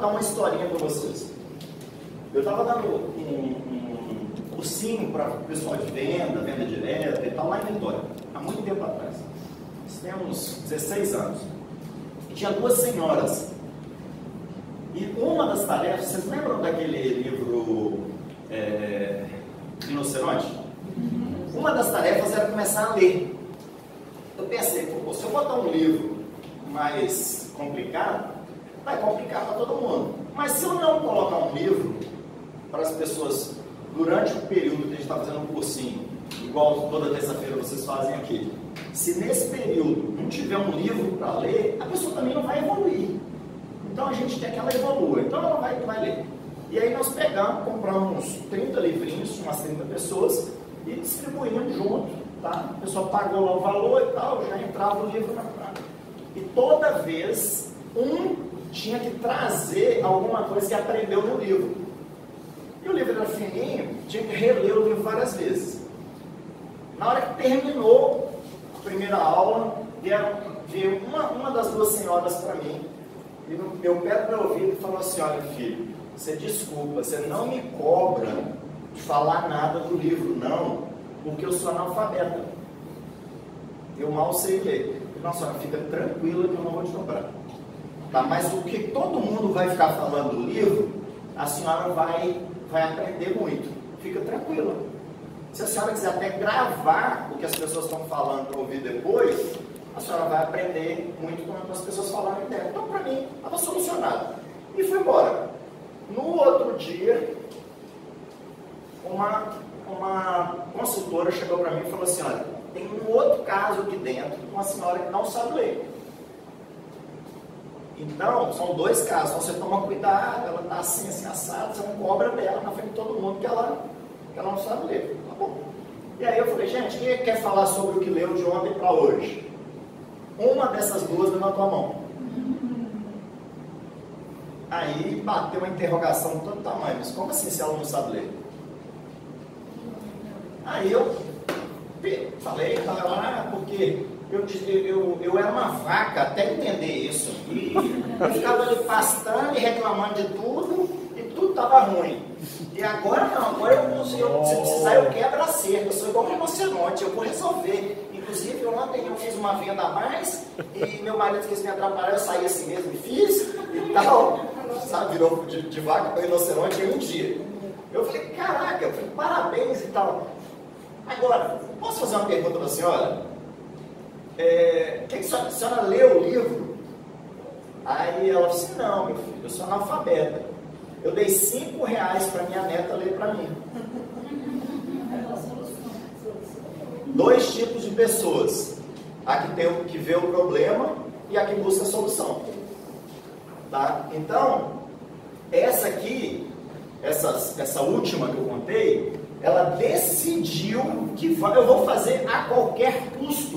contar uma historinha para vocês. Eu estava dando um, um cursinho para o pessoal de venda, venda direta e tal, lá em Vitória, há muito tempo atrás. Isso tem uns 16 anos. E tinha duas senhoras. E uma das tarefas, vocês lembram daquele livro é, Rinoceronte? Uma das tarefas era começar a ler. Eu pensei, se eu botar um livro mais complicado, vai complicar para todo mundo. Mas se eu não colocar um livro para as pessoas durante o período que a gente está fazendo um cursinho, igual toda terça-feira vocês fazem aqui, se nesse período não tiver um livro para ler, a pessoa também não vai evoluir. Então a gente quer que ela evolua, então ela vai, vai ler. E aí nós pegamos, compramos uns 30 livrinhos, umas 30 pessoas, e distribuímos junto, tá? A pessoa pagou lá o valor e tal, já entrava o livro na E toda vez, um tinha que trazer alguma coisa que aprendeu no livro. E o livro era fininho, tinha que reler o livro várias vezes. Na hora que terminou a primeira aula, vieram, veio uma, uma das duas senhoras para mim, e no meu pé para ouvido falou assim, olha filho, você desculpa, você não me cobra de falar nada do livro, não, porque eu sou analfabeta. Eu mal sei ler. Nossa, fica tranquila que eu não vou te cobrar. Tá? Mas o que todo mundo vai ficar falando do livro, a senhora vai, vai aprender muito. Fica tranquila. Se a senhora quiser até gravar o que as pessoas estão falando para ouvir depois, a senhora vai aprender muito quando as pessoas falarem dela. Então, para mim, estava solucionado. E fui embora. No outro dia, uma, uma consultora chegou para mim e falou assim, olha, tem um outro caso aqui dentro, uma senhora que não sabe ler. Então, são dois casos. Então, você toma cuidado, ela está assim, assim, assada, você não cobra dela na frente de todo mundo que ela, que ela não sabe ler. Tá bom. E aí eu falei, gente, quem quer falar sobre o que leu de ontem para hoje? Uma dessas duas levantou a mão. Aí bateu uma interrogação de todo tamanho, mas como assim se ela não sabe ler? Aí eu falei, ah, porque eu, eu, eu era uma vaca até entender isso. E eu ficava ali pastando e reclamando de tudo, e tudo estava ruim. E agora não, agora eu, eu, se precisar eu quebro a cerca, eu sou igual um rinoceronte, eu vou resolver. Inclusive ontem eu fiz uma venda a mais e meu marido quis me atrapalhar, eu saí assim mesmo e fiz e tal. Sabe, virou de, de vaca para rinoceronte em um dia. Eu falei, caraca, eu falei, parabéns e tal. Agora, posso fazer uma pergunta para a senhora? É, que, que a senhora leu o livro? Aí ela disse, não, meu filho, eu sou analfabeta. Eu dei cinco reais para minha neta ler para mim. Dois tipos de pessoas. A que, tem, que vê o problema e a que busca a solução. Tá? Então, essa aqui, essa, essa última que eu contei, ela decidiu que eu vou fazer a qualquer custo